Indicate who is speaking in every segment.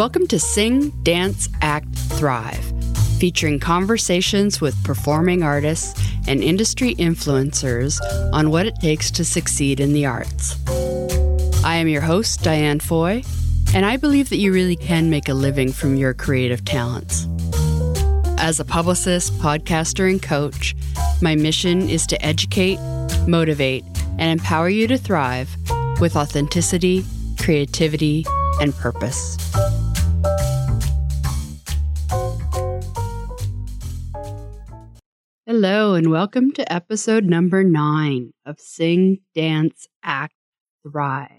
Speaker 1: Welcome to Sing, Dance, Act, Thrive, featuring conversations with performing artists and industry influencers on what it takes to succeed in the arts. I am your host, Diane Foy, and I believe that you really can make a living from your creative talents. As a publicist, podcaster, and coach, my mission is to educate, motivate, and empower you to thrive with authenticity, creativity, and purpose. Hello, and welcome to episode number nine of Sing, Dance, Act, Thrive.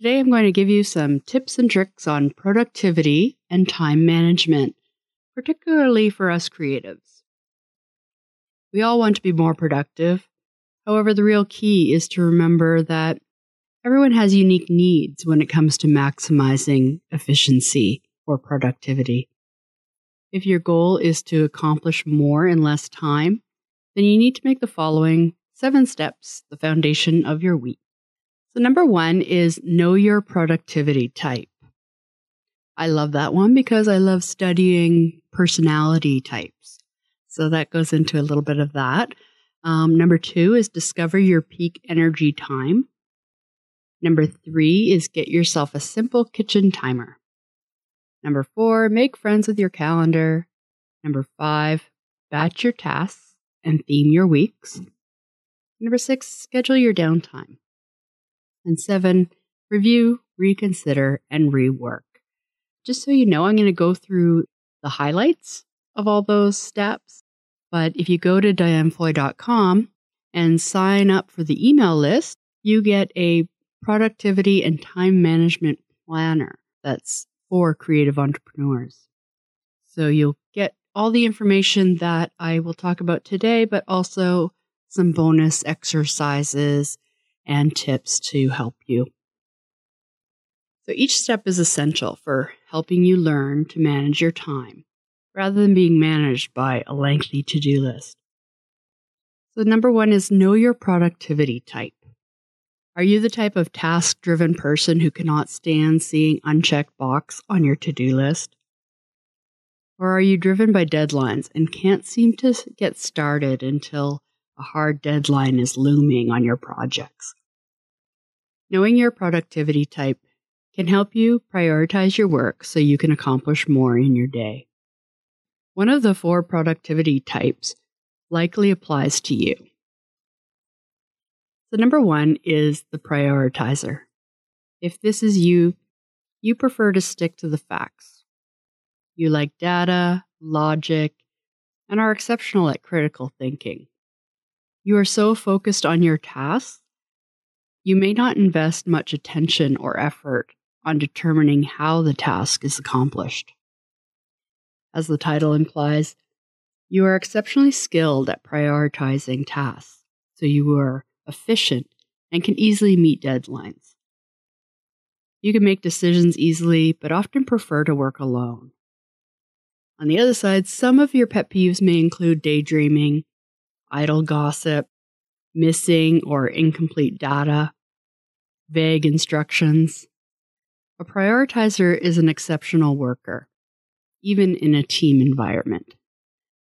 Speaker 1: Today I'm going to give you some tips and tricks on productivity and time management, particularly for us creatives. We all want to be more productive. However, the real key is to remember that everyone has unique needs when it comes to maximizing efficiency or productivity. If your goal is to accomplish more in less time, then you need to make the following seven steps the foundation of your week. So, number one is know your productivity type. I love that one because I love studying personality types. So, that goes into a little bit of that. Um, number two is discover your peak energy time. Number three is get yourself a simple kitchen timer. Number four, make friends with your calendar. Number five, batch your tasks and theme your weeks. Number six, schedule your downtime. And seven, review, reconsider, and rework. Just so you know, I'm going to go through the highlights of all those steps. But if you go to dianefoy.com and sign up for the email list, you get a productivity and time management planner that's for creative entrepreneurs. So you'll get all the information that I will talk about today, but also some bonus exercises and tips to help you. So each step is essential for helping you learn to manage your time rather than being managed by a lengthy to do list. So, number one is know your productivity type. Are you the type of task driven person who cannot stand seeing unchecked box on your to do list? Or are you driven by deadlines and can't seem to get started until a hard deadline is looming on your projects? Knowing your productivity type can help you prioritize your work so you can accomplish more in your day. One of the four productivity types likely applies to you. So, number one is the prioritizer. If this is you, you prefer to stick to the facts. You like data, logic, and are exceptional at critical thinking. You are so focused on your tasks, you may not invest much attention or effort on determining how the task is accomplished. As the title implies, you are exceptionally skilled at prioritizing tasks, so you are efficient, and can easily meet deadlines. You can make decisions easily, but often prefer to work alone. On the other side, some of your pet peeves may include daydreaming, idle gossip, missing or incomplete data, vague instructions. A prioritizer is an exceptional worker, even in a team environment.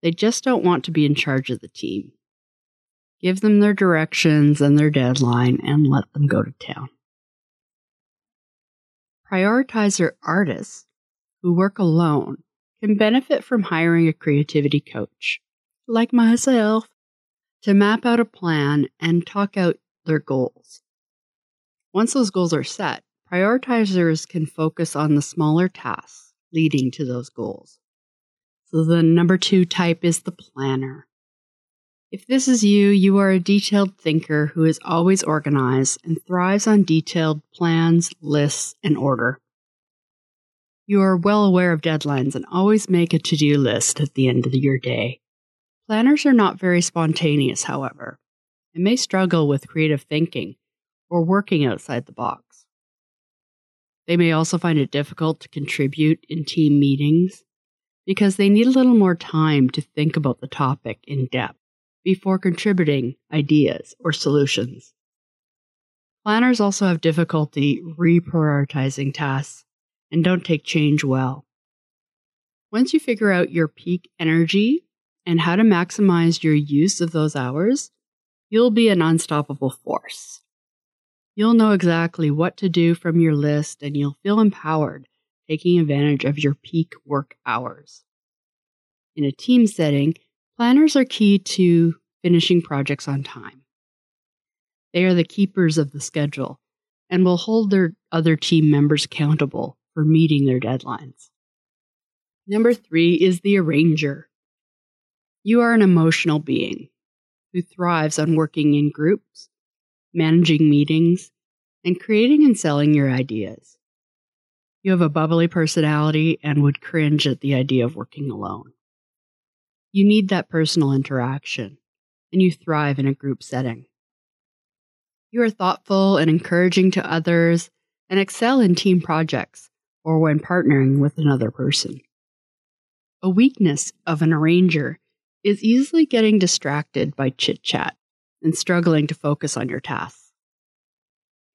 Speaker 1: They just don't want to be in charge of the team. Give them their directions and their deadline and let them go to town. Prioritizer artists who work alone can benefit from hiring a creativity coach, like myself, to map out a plan and talk out their goals. Once those goals are set, prioritizers can focus on the smaller tasks leading to those goals. So the number two type is the planner. If this is you, you are a detailed thinker who is always organized and thrives on detailed plans, lists, and order. You are well aware of deadlines and always make a to do list at the end of your day. Planners are not very spontaneous, however, and may struggle with creative thinking or working outside the box. They may also find it difficult to contribute in team meetings because they need a little more time to think about the topic in depth before contributing ideas or solutions. Planners also have difficulty reprioritizing tasks and don't take change well. Once you figure out your peak energy and how to maximize your use of those hours, you'll be an unstoppable force. You'll know exactly what to do from your list and you'll feel empowered taking advantage of your peak work hours. In a team setting, planners are key to finishing projects on time. They are the keepers of the schedule and will hold their other team members accountable for meeting their deadlines. Number three is the arranger. You are an emotional being who thrives on working in groups, managing meetings, and creating and selling your ideas. You have a bubbly personality and would cringe at the idea of working alone. You need that personal interaction, and you thrive in a group setting. You are thoughtful and encouraging to others and excel in team projects or when partnering with another person. A weakness of an arranger is easily getting distracted by chit chat and struggling to focus on your tasks.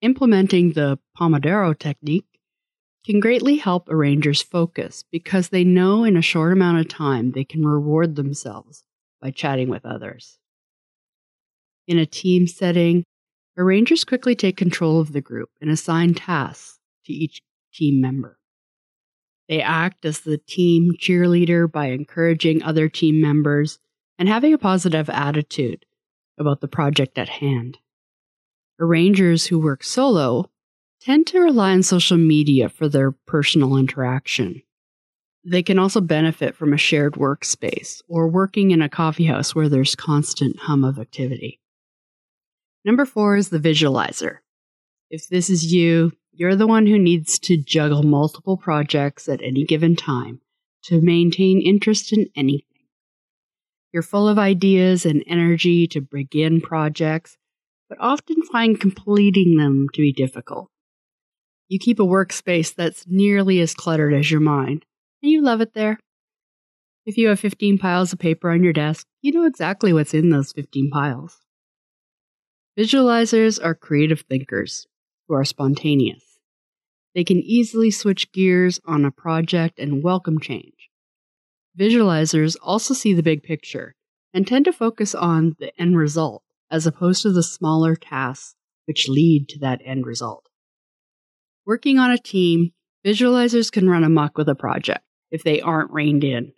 Speaker 1: Implementing the Pomodoro technique can greatly help arrangers focus because they know in a short amount of time they can reward themselves by chatting with others. In a team setting, arrangers quickly take control of the group and assign tasks to each team member. They act as the team cheerleader by encouraging other team members and having a positive attitude about the project at hand. Arrangers who work solo tend to rely on social media for their personal interaction. They can also benefit from a shared workspace or working in a coffee house where there's constant hum of activity. Number four is the visualizer. If this is you, you're the one who needs to juggle multiple projects at any given time to maintain interest in anything. You're full of ideas and energy to begin projects, but often find completing them to be difficult. You keep a workspace that's nearly as cluttered as your mind, and you love it there. If you have 15 piles of paper on your desk, you know exactly what's in those 15 piles. Visualizers are creative thinkers who are spontaneous. They can easily switch gears on a project and welcome change. Visualizers also see the big picture and tend to focus on the end result as opposed to the smaller tasks which lead to that end result. Working on a team, visualizers can run amok with a project if they aren't reined in.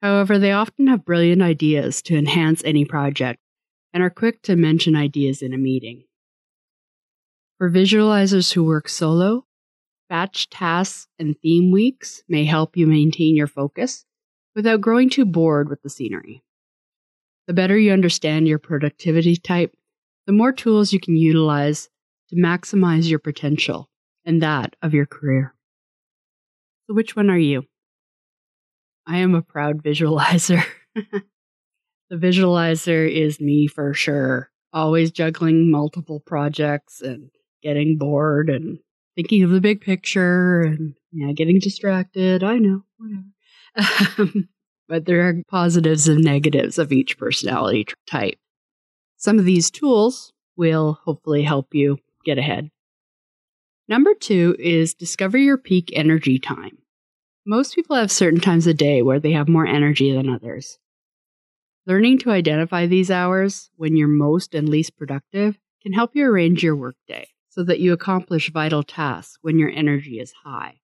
Speaker 1: However, they often have brilliant ideas to enhance any project and are quick to mention ideas in a meeting. For visualizers who work solo, batch tasks and theme weeks may help you maintain your focus without growing too bored with the scenery. The better you understand your productivity type, the more tools you can utilize to maximize your potential and that of your career. So, which one are you? I am a proud visualizer. The visualizer is me for sure. Always juggling multiple projects and getting bored and thinking of the big picture and yeah, getting distracted. I know, whatever. but there are positives and negatives of each personality type. Some of these tools will hopefully help you get ahead. Number two is discover your peak energy time. Most people have certain times a day where they have more energy than others. Learning to identify these hours when you're most and least productive can help you arrange your workday so that you accomplish vital tasks when your energy is high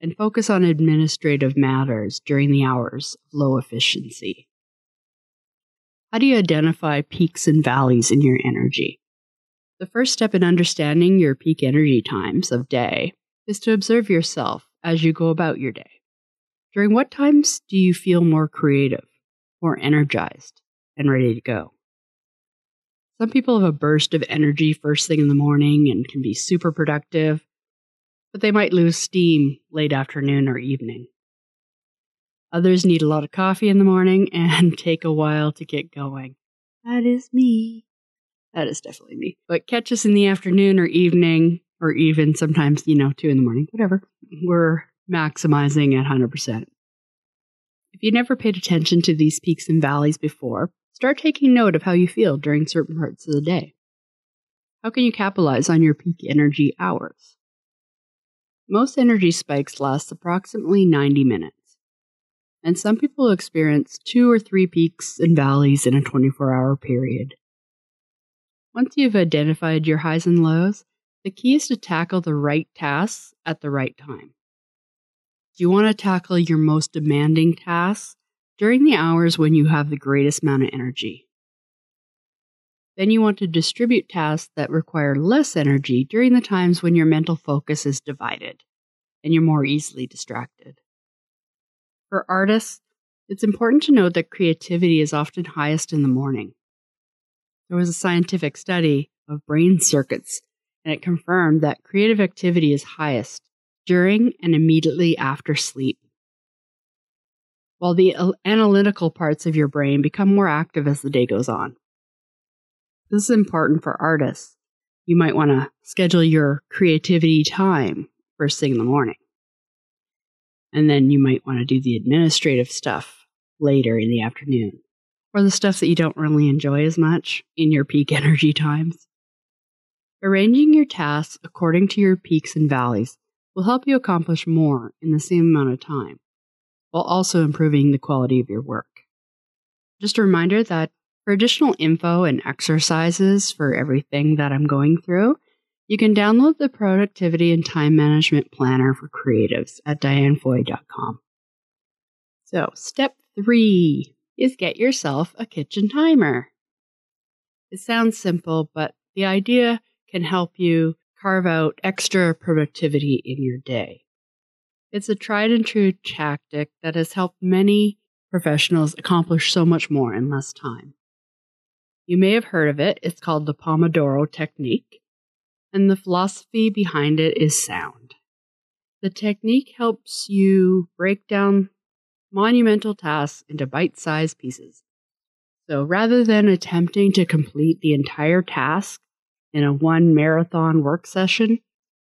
Speaker 1: and focus on administrative matters during the hours of low efficiency. How do you identify peaks and valleys in your energy? The first step in understanding your peak energy times of day is to observe yourself as you go about your day. During what times do you feel more creative? more energized and ready to go. Some people have a burst of energy first thing in the morning and can be super productive, but they might lose steam late afternoon or evening. Others need a lot of coffee in the morning and take a while to get going. That is me. That is definitely me. But catch us in the afternoon or evening, or even sometimes, you know, two in the morning, whatever. We're maximizing at 100%. If you never paid attention to these peaks and valleys before, start taking note of how you feel during certain parts of the day. How can you capitalize on your peak energy hours? Most energy spikes last approximately 90 minutes, and some people experience two or three peaks and valleys in a 24 hour period. Once you've identified your highs and lows, the key is to tackle the right tasks at the right time. You want to tackle your most demanding tasks during the hours when you have the greatest amount of energy. Then you want to distribute tasks that require less energy during the times when your mental focus is divided and you're more easily distracted. For artists, it's important to note that creativity is often highest in the morning. There was a scientific study of brain circuits, and it confirmed that creative activity is highest during and immediately after sleep. While the analytical parts of your brain become more active as the day goes on. This is important for artists. You might want to schedule your creativity time first thing in the morning. And then you might want to do the administrative stuff later in the afternoon, or the stuff that you don't really enjoy as much in your peak energy times. Arranging your tasks according to your peaks and valleys will help you accomplish more in the same amount of time, while also improving the quality of your work. Just a reminder that for additional info and exercises for everything that I'm going through, you can download the Productivity and Time Management Planner for Creatives at dianefoy.com. So, step three is get yourself a kitchen timer. It sounds simple, but the idea can help you carve out extra productivity in your day. It's a tried and true tactic that has helped many professionals accomplish so much more in less time. You may have heard of it. It's called the Pomodoro Technique, and the philosophy behind it is sound. The technique helps you break down monumental tasks into bite sized pieces. So rather than attempting to complete the entire task in a one marathon work session,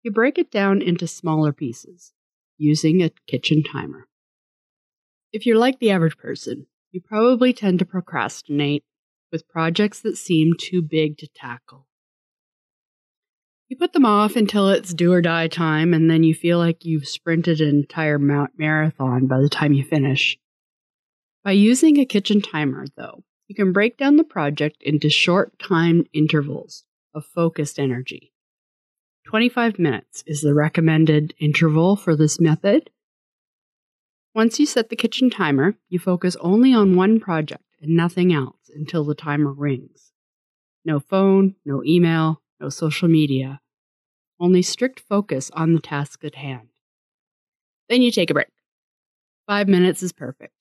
Speaker 1: you break it down into smaller pieces using a kitchen timer. If you're like the average person, you probably tend to procrastinate with projects that seem too big to tackle. You put them off until it's do or die time, and then you feel like you've sprinted an entire marathon by the time you finish. By using a kitchen timer, though, you can break down the project into short time intervals of focused energy. 25 minutes is the recommended interval for this method. Once you set the kitchen timer, you focus only on one project and nothing else until the timer rings. No phone, no email, no social media, only strict focus on the task at hand. Then you take a break. Five minutes is perfect.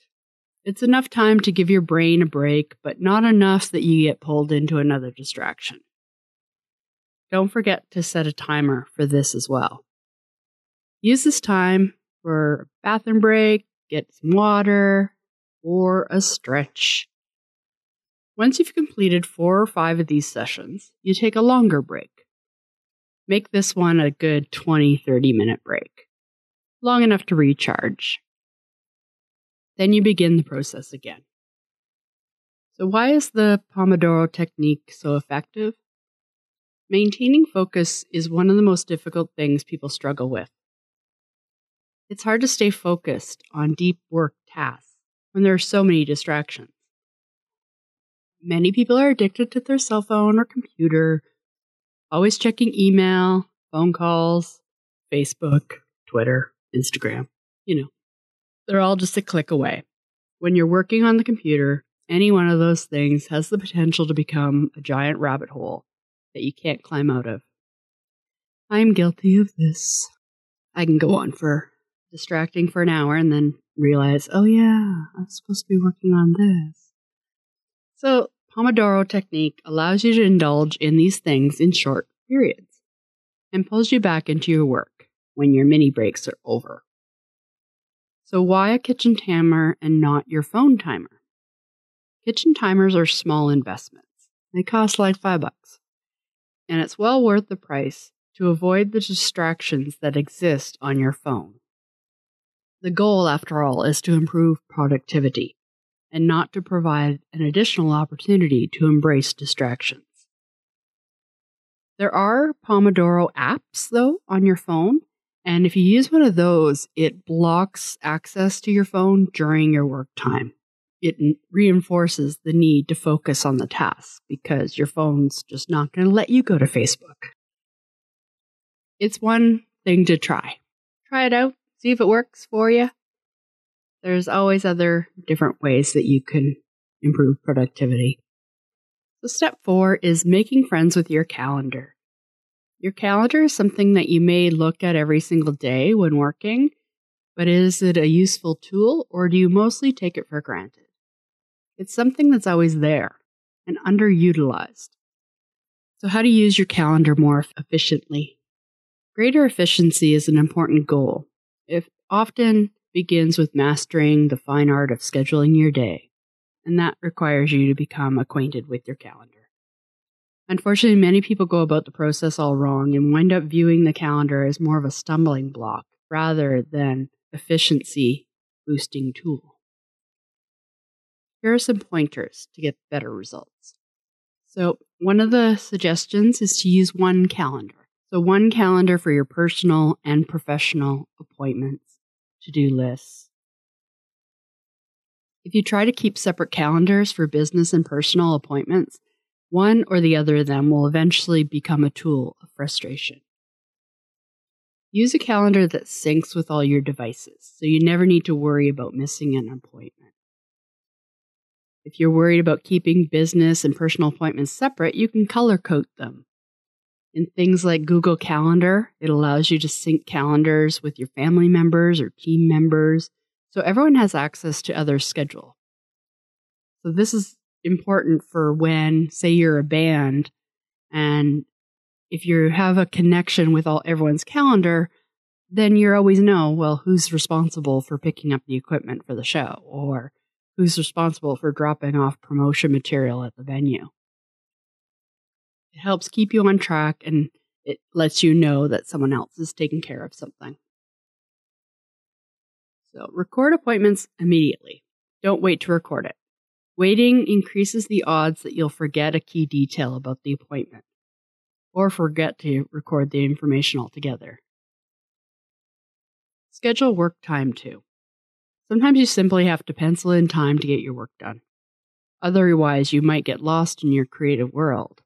Speaker 1: It's enough time to give your brain a break, but not enough that you get pulled into another distraction. Don't forget to set a timer for this as well. Use this time for a bathroom break, get some water, or a stretch. Once you've completed four or five of these sessions, you take a longer break. Make this one a good 20 30 minute break, long enough to recharge. Then you begin the process again. So, why is the Pomodoro technique so effective? Maintaining focus is one of the most difficult things people struggle with. It's hard to stay focused on deep work tasks when there are so many distractions. Many people are addicted to their cell phone or computer, always checking email, phone calls, Facebook, Twitter, Instagram. You know, they're all just a click away. When you're working on the computer, any one of those things has the potential to become a giant rabbit hole that you can't climb out of. I'm guilty of this. I can go on for distracting for an hour and then realize, oh yeah, I'm supposed to be working on this. So, Pomodoro technique allows you to indulge in these things in short periods and pulls you back into your work when your mini breaks are over. So, why a kitchen timer and not your phone timer? Kitchen timers are small investments. They cost like five bucks. And it's well worth the price to avoid the distractions that exist on your phone. The goal, after all, is to improve productivity and not to provide an additional opportunity to embrace distractions. There are Pomodoro apps, though, on your phone, And if you use one of those, it blocks access to your phone during your work time. It reinforces the need to focus on the task because your phone's just not going to let you go to Facebook. It's one thing to try. Try it out, see if it works for you. There's always other different ways that you can improve productivity. So, step four is making friends with your calendar. Your calendar is something that you may look at every single day when working, but is it a useful tool or do you mostly take it for granted? It's something that's always there and underutilized. So, how to use your calendar more efficiently? Greater efficiency is an important goal. If often begins with mastering the fine art of scheduling your day, and that requires you to become acquainted with your calendar. Unfortunately, many people go about the process all wrong and wind up viewing the calendar as more of a stumbling block rather than efficiency boosting tool. Here are some pointers to get better results. So, one of the suggestions is to use one calendar. So, one calendar for your personal and professional appointments, to do lists. If you try to keep separate calendars for business and personal appointments, one or the other of them will eventually become a tool of frustration. Use a calendar that syncs with all your devices so you never need to worry about missing an appointment. If you're worried about keeping business and personal appointments separate, you can color code them. In things like Google Calendar, it allows you to sync calendars with your family members or team members so everyone has access to others' schedule. So this is important for when, say, you're a band and if you have a connection with all everyone's calendar, then you always know, well, who's responsible for picking up the equipment for the show or who's responsible for dropping off promotion material at the venue. It helps keep you on track and it lets you know that someone else is taking care of something. So record appointments immediately. Don't wait to record it. Waiting increases the odds that you'll forget a key detail about the appointment or forget to record the information altogether. Schedule work time too. Sometimes you simply have to pencil in time to get your work done. Otherwise, you might get lost in your creative world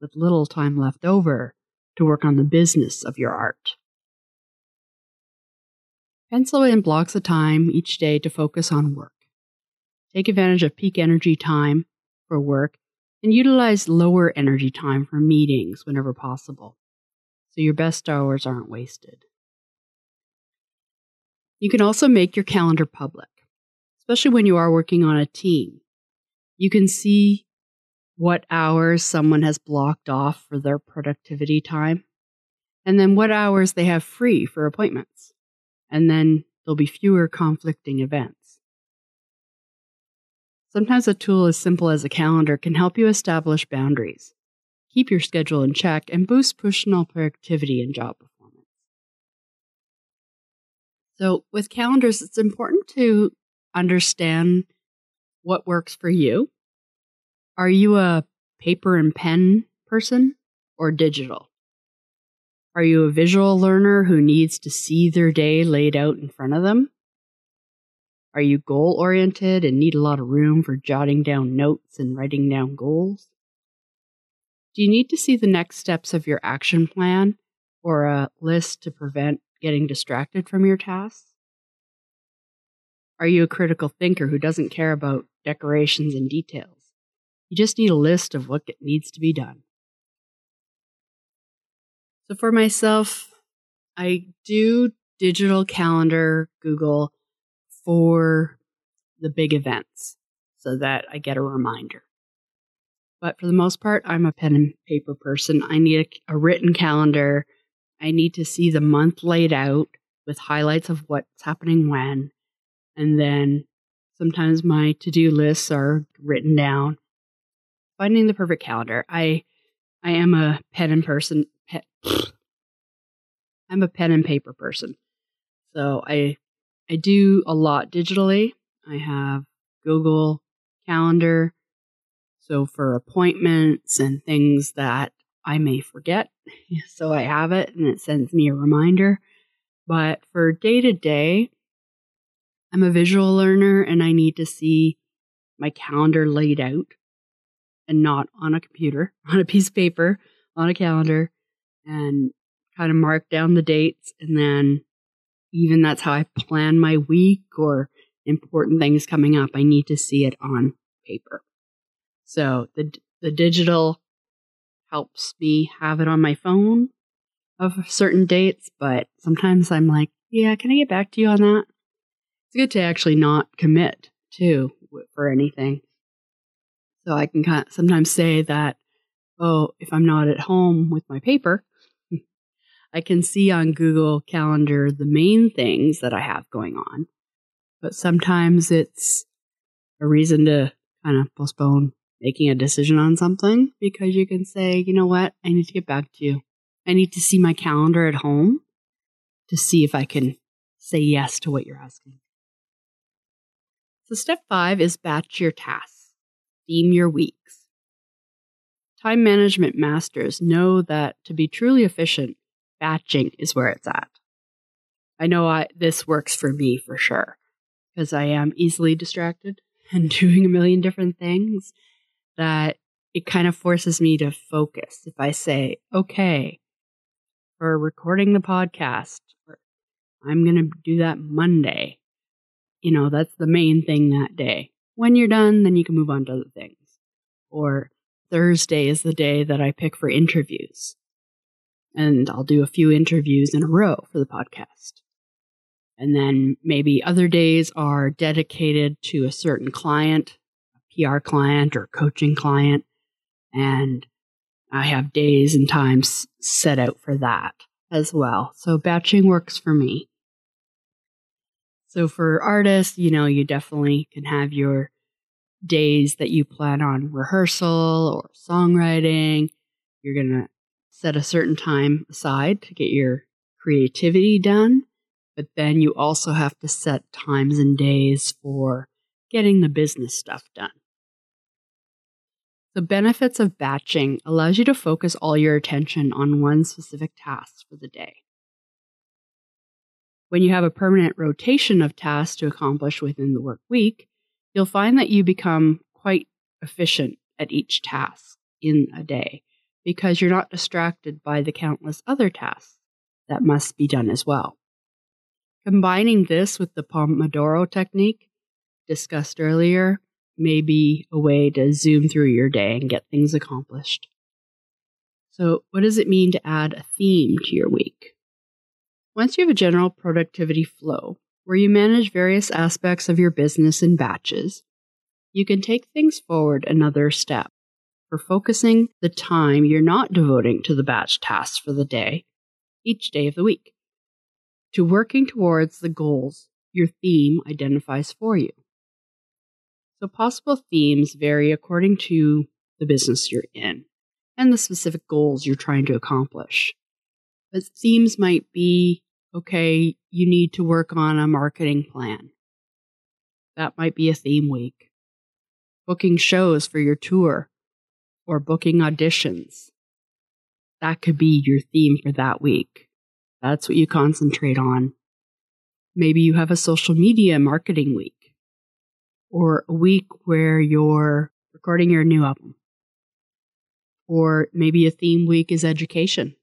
Speaker 1: with little time left over to work on the business of your art. Pencil in blocks of time each day to focus on work. Take advantage of peak energy time for work and utilize lower energy time for meetings whenever possible so your best hours aren't wasted. You can also make your calendar public, especially when you are working on a team. You can see what hours someone has blocked off for their productivity time, and then what hours they have free for appointments. And then there'll be fewer conflicting events. Sometimes a tool as simple as a calendar can help you establish boundaries, keep your schedule in check, and boost personal productivity and job performance. So, with calendars, it's important to understand what works for you. Are you a paper and pen person or digital? Are you a visual learner who needs to see their day laid out in front of them? Are you goal oriented and need a lot of room for jotting down notes and writing down goals? Do you need to see the next steps of your action plan or a list to prevent getting distracted from your tasks? Are you a critical thinker who doesn't care about decorations and details? You just need a list of what needs to be done. So for myself, I do digital calendar, Google, for the big events so that I get a reminder. But for the most part, I'm a pen and paper person. I need a, a written calendar. I need to see the month laid out with highlights of what's happening when. And then sometimes my to do lists are written down. Finding the perfect calendar. I I am a pen and person. Pe- I'm a pen and paper person. So I I do a lot digitally. I have Google Calendar. So for appointments and things that I may forget, so I have it and it sends me a reminder. But for day to day, I'm a visual learner and I need to see my calendar laid out and not on a computer, on a piece of paper, on a calendar, and kind of mark down the dates. And then even that's how I plan my week or important things coming up. I need to see it on paper. So the the digital helps me have it on my phone of certain dates, but sometimes I'm like, yeah, can I get back to you on that? It's good to actually not commit to for anything. So I can kind of sometimes say that, oh, if I'm not at home with my paper, I can see on Google Calendar the main things that I have going on. But sometimes it's a reason to kind of postpone making a decision on something because you can say, you know what, I need to get back to you. I need to see my calendar at home to see if I can say yes to what you're asking. So, step five is batch your tasks, theme your weeks. Time management masters know that to be truly efficient, batching is where it's at. I know I, this works for me for sure because I am easily distracted and doing a million different things that it kind of forces me to focus. If I say, okay, for recording the podcast, I'm going to do that Monday. You know, that's the main thing that day. When you're done, then you can move on to other things. Or Thursday is the day that I pick for interviews. And I'll do a few interviews in a row for the podcast. And then maybe other days are dedicated to a certain client a PR client or coaching client. And I have days and times set out for that as well. So batching works for me. So for artists, you know, you definitely can have your days that you plan on rehearsal or songwriting. You're going to set a certain time aside to get your creativity done. But then you also have to set times and days for getting the business stuff done. The benefits of batching allows you to focus all your attention on one specific task for the day. When you have a permanent rotation of tasks to accomplish within the work week, you'll find that you become quite efficient at each task in a day because you're not distracted by the countless other tasks that must be done as well. Combining this with the Pomodoro technique discussed earlier may be a way to zoom through your day and get things accomplished. So, what does it mean to add a theme to your week? Once you have a general productivity flow where you manage various aspects of your business in batches, you can take things forward another step for focusing the time you're not devoting to the batch tasks for the day, each day of the week, to working towards the goals your theme identifies for you. So possible themes vary according to the business you're in and the specific goals you're trying to accomplish. But themes might be okay, you need to work on a marketing plan. That might be a theme week. Booking shows for your tour or booking auditions. That could be your theme for that week. That's what you concentrate on. Maybe you have a social media marketing week or a week where you're recording your new album. Or maybe a theme week is education,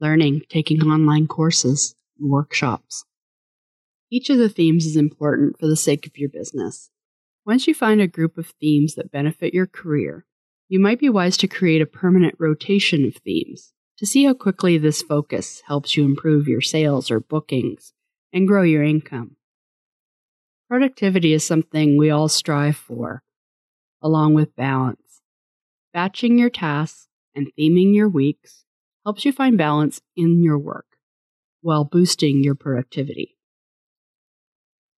Speaker 1: learning, taking online courses, workshops. Each of the themes is important for the sake of your business. Once you find a group of themes that benefit your career, you might be wise to create a permanent rotation of themes to see how quickly this focus helps you improve your sales or bookings and grow your income. Productivity is something we all strive for, along with balance. Batching your tasks and theming your weeks helps you find balance in your work while boosting your productivity.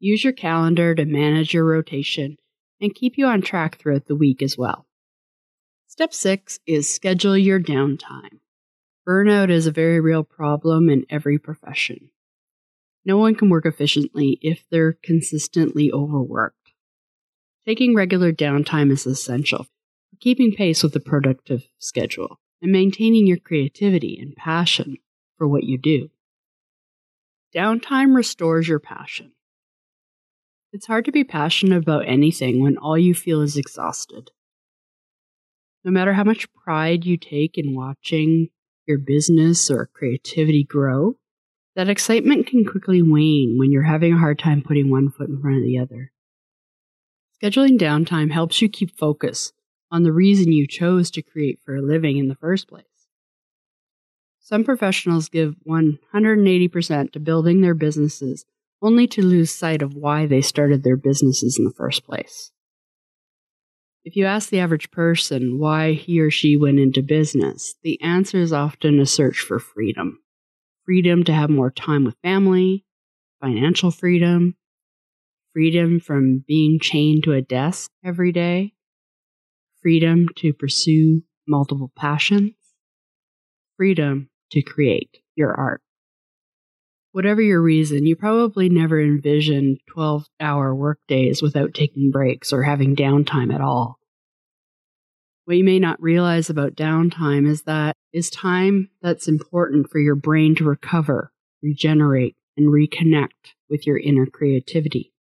Speaker 1: Use your calendar to manage your rotation and keep you on track throughout the week as well. Step six is schedule your downtime. Burnout is a very real problem in every profession. No one can work efficiently if they're consistently overworked. Taking regular downtime is essential for keeping pace with the productive schedule and maintaining your creativity and passion for what you do. Downtime restores your passion. It's hard to be passionate about anything when all you feel is exhausted. No matter how much pride you take in watching your business or creativity grow, that excitement can quickly wane when you're having a hard time putting one foot in front of the other. Scheduling downtime helps you keep focus on the reason you chose to create for a living in the first place. Some professionals give 180% to building their businesses only to lose sight of why they started their businesses in the first place. If you ask the average person why he or she went into business, the answer is often a search for freedom freedom to have more time with family, financial freedom, freedom from being chained to a desk every day, freedom to pursue multiple passions, freedom to create your art. Whatever your reason, you probably never envisioned 12 hour workdays without taking breaks or having downtime at all. What you may not realize about downtime is that is time that's important for your brain to recover, regenerate, and reconnect with your inner creativity.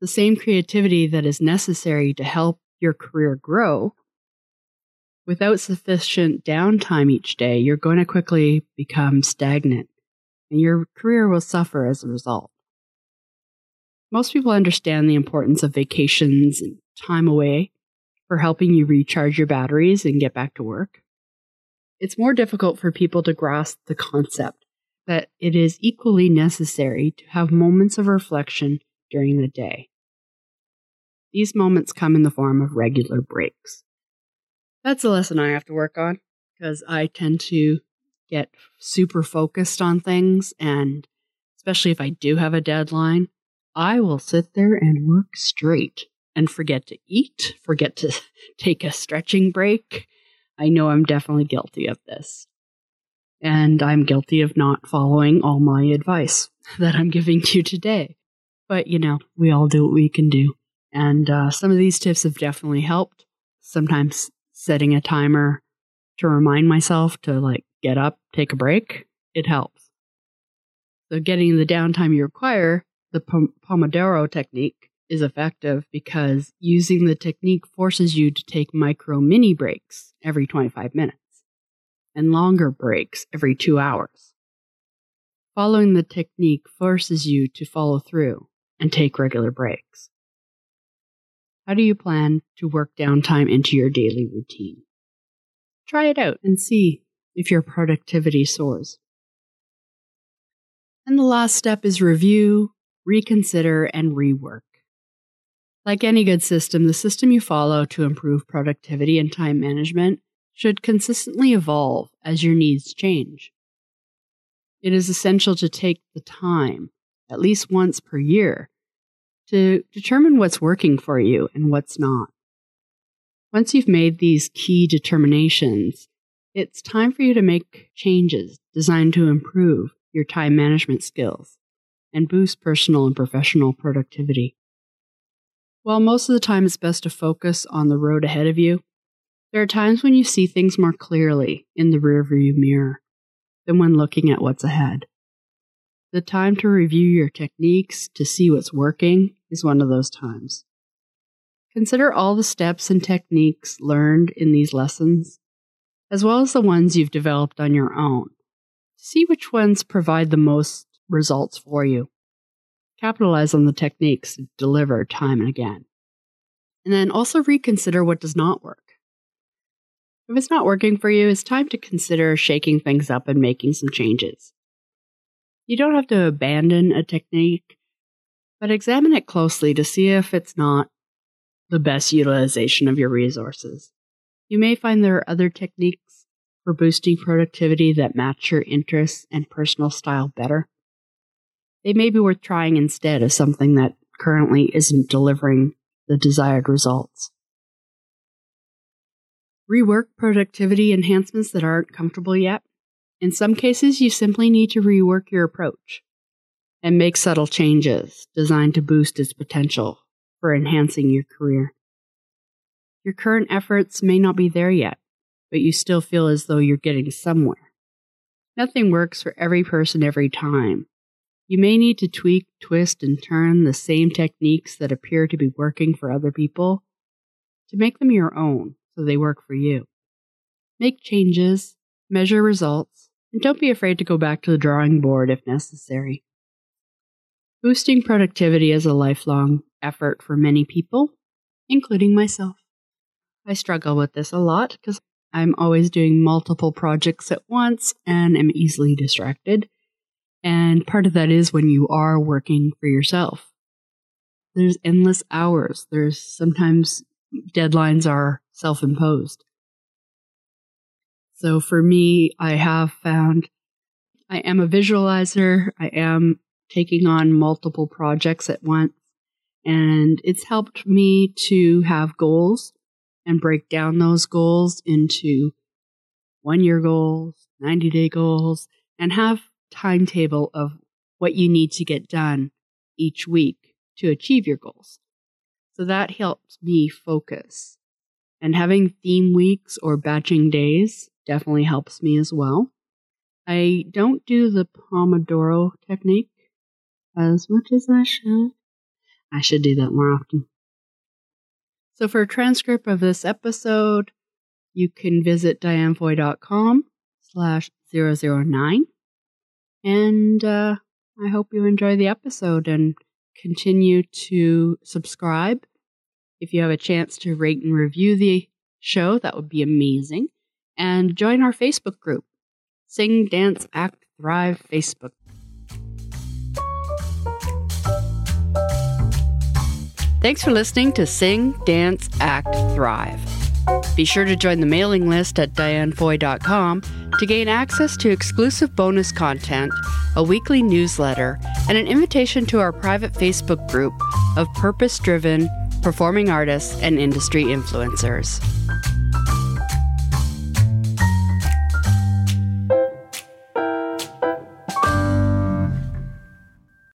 Speaker 1: The same creativity that is necessary to help your career grow. Without sufficient downtime each day, you're going to quickly become stagnant and your career will suffer as a result. Most people understand the importance of vacations and time away for helping you recharge your batteries and get back to work. It's more difficult for people to grasp the concept that it is equally necessary to have moments of reflection during the day. These moments come in the form of regular breaks. That's a lesson I have to work on because I tend to get super focused on things, and especially if I do have a deadline, I will sit there and work straight and forget to eat, forget to take a stretching break. I know I'm definitely guilty of this. And I'm guilty of not following all my advice that I'm giving you today. But, you know, we all do what we can do. And uh, some of these tips have definitely helped. Sometimes setting a timer to remind myself to like get up, take a break, it helps. So, getting the downtime you require, the Pomodoro technique, is effective because using the technique forces you to take micro mini breaks every 25 minutes and longer breaks every two hours. Following the technique forces you to follow through and take regular breaks. How do you plan to work downtime into your daily routine? Try it out and see if your productivity soars. And the last step is review, reconsider, and rework. Like any good system, the system you follow to improve productivity and time management should consistently evolve as your needs change. It is essential to take the time, at least once per year, to determine what's working for you and what's not. Once you've made these key determinations, it's time for you to make changes designed to improve your time management skills and boost personal and professional productivity. While most of the time it's best to focus on the road ahead of you, there are times when you see things more clearly in the rearview mirror than when looking at what's ahead. The time to review your techniques to see what's working is one of those times. Consider all the steps and techniques learned in these lessons, as well as the ones you've developed on your own. See which ones provide the most results for you. Capitalize on the techniques delivered time and again. And then also reconsider what does not work. If it's not working for you, it's time to consider shaking things up and making some changes. You don't have to abandon a technique, but examine it closely to see if it's not the best utilization of your resources. You may find there are other techniques for boosting productivity that match your interests and personal style better they may be worth trying instead of something that currently isn't delivering the desired results. Rework productivity enhancements that aren't comfortable yet. In some cases, you simply need to rework your approach and make subtle changes designed to boost its potential for enhancing your career. Your current efforts may not be there yet, but you still feel as though you're getting somewhere. Nothing works for every person every time, You may need to tweak, twist, and turn the same techniques that appear to be working for other people to make them your own so they work for you. Make changes, measure results, and don't be afraid to go back to the drawing board if necessary. Boosting productivity is a lifelong effort for many people, including myself. I struggle with this a lot because I'm always doing multiple projects at once and am easily distracted. And part of that is when you are working for yourself. There's endless hours. There's sometimes deadlines are self imposed. So for me, I have found I am a visualizer. I am taking on multiple projects at once. And it's helped me to have goals and break down those goals into one year goals, 90 day goals, and have timetable of what you need to get done each week to achieve your goals. So that helps me focus. And having theme weeks or batching days definitely helps me as well. I don't do the Pomodoro technique as much as I should. I should do that more often. So for a transcript of this episode, you can visit dianefoy.com slash 009. And uh, I hope you enjoy the episode and continue to subscribe. If you have a chance to rate and review the show, that would be amazing. And join our Facebook group, Sing, Dance, Act, Thrive Facebook. Thanks for listening to Sing, Dance, Act, Thrive. Be sure to join the mailing list at dianefoy.com to gain access to exclusive bonus content, a weekly newsletter, and an invitation to our private Facebook group of purpose driven performing artists and industry influencers.